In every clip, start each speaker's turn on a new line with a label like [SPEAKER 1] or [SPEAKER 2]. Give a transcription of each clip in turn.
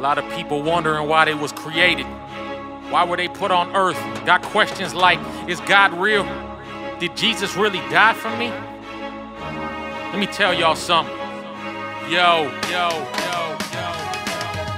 [SPEAKER 1] A lot of people wondering why they was created. Why were they put on earth? Got questions like, is God real? Did Jesus really die for me? Let me tell y'all something. Yo, yo, yo, yo.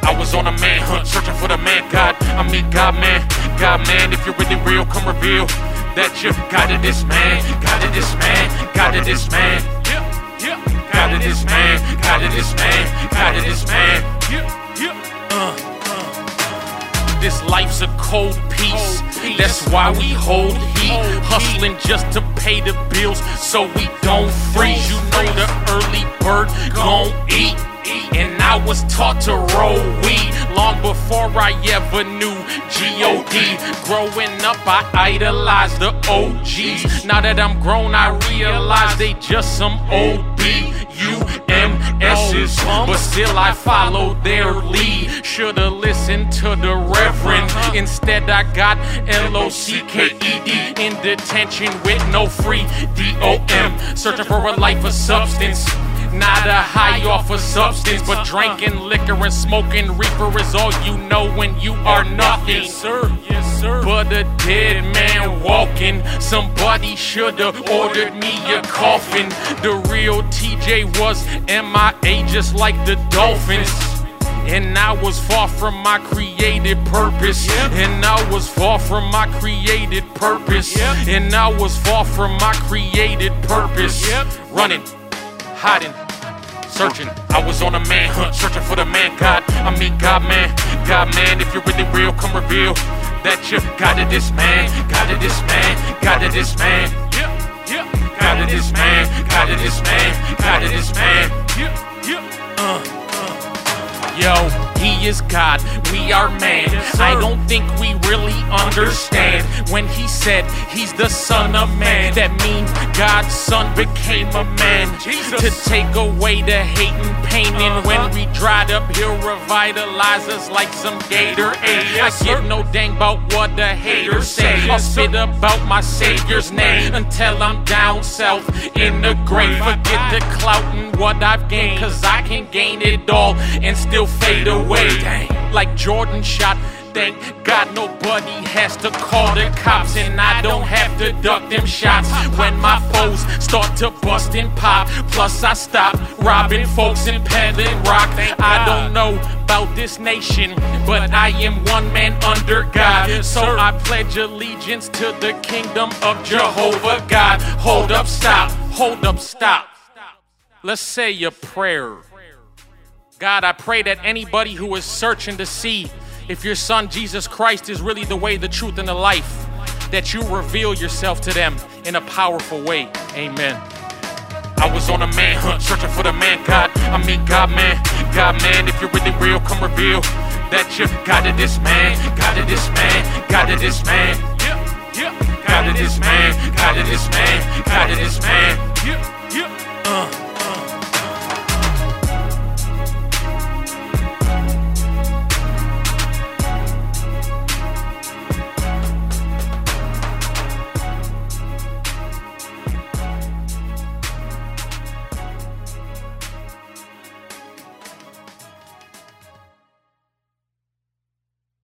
[SPEAKER 1] I was on a man hunt, searching for the man God. I mean God man, God man. If you're really real, come reveal that you got it, this man, got it, this man, got it, this man. Yeah, yeah. Got it, this man, got it, this man, got it, this man. Yeah, yeah. Uh, uh. This life's a cold piece. That's why we hold heat. Hustling just to pay the bills so we don't freeze. You know the early bird gon' eat. And I was taught to roll weed long before I ever knew G-O-D. Growing up, I idolized the OGs. Now that I'm grown, I realize they just some old B-U-M-S's. But still, I followed their lead. Should've listened to the Reverend. Instead, I got L-O-C-K-E-D in detention with no free D-O-M. Searching for a life of substance. Not a high off of substance, but drinking liquor and smoking reefer is all you know when you are nothing.
[SPEAKER 2] Yes, sir. Yes, sir.
[SPEAKER 1] But a dead man walking. Somebody should've ordered me a coffin. The real TJ was MIA just like the Dolphins. And I was far from my created purpose.
[SPEAKER 2] Yep.
[SPEAKER 1] And I was far from my created purpose.
[SPEAKER 2] Yep.
[SPEAKER 1] And I was far from my created purpose.
[SPEAKER 2] Yep.
[SPEAKER 1] Running, hiding, searching. I was on a man hunt, searching for the man God. I mean, God man, God man. If you're really real, come reveal that you got it, this man, got it, this man, got it, this man.
[SPEAKER 2] Yeah, yeah.
[SPEAKER 1] Got it, this man, got it, this man, got it, this man.
[SPEAKER 2] Yeah, yeah.
[SPEAKER 1] Uh, Yo, he is God, we are man. I don't think we really understand when he said he's the son of man. That means God's son became a man to take away the hate and pain. And
[SPEAKER 2] Uh-huh.
[SPEAKER 1] when we dried up, he'll revitalize us like some Gator aid. I give no dang about what the haters say. I'll spit about my Savior's name until I'm down south in the grave. Forget the clout and what I've gained, cause I can gain it all and still fade away. Like Jordan shot. Thank God nobody has to call the cops, and I don't have to duck them shots when my foes start to bust and pop. Plus, I stop robbing folks and peddling rock. I don't know about this nation, but I am one man under God. So. I pledge allegiance to the kingdom of Jehovah God. Hold up, stop. Hold up, stop. Let's say a prayer. God, I pray that anybody who is searching to see if your son Jesus Christ is really the way, the truth, and the life, that you reveal yourself to them in a powerful way. Amen. I was on a man hunt, searching for the man God. I mean, God man, God man. If you're really real, come reveal that you got it, this man, got it, this man, got it, this man. Got it, this man, got it, this man, got it, this man.
[SPEAKER 2] Yeah, yeah.
[SPEAKER 1] Uh,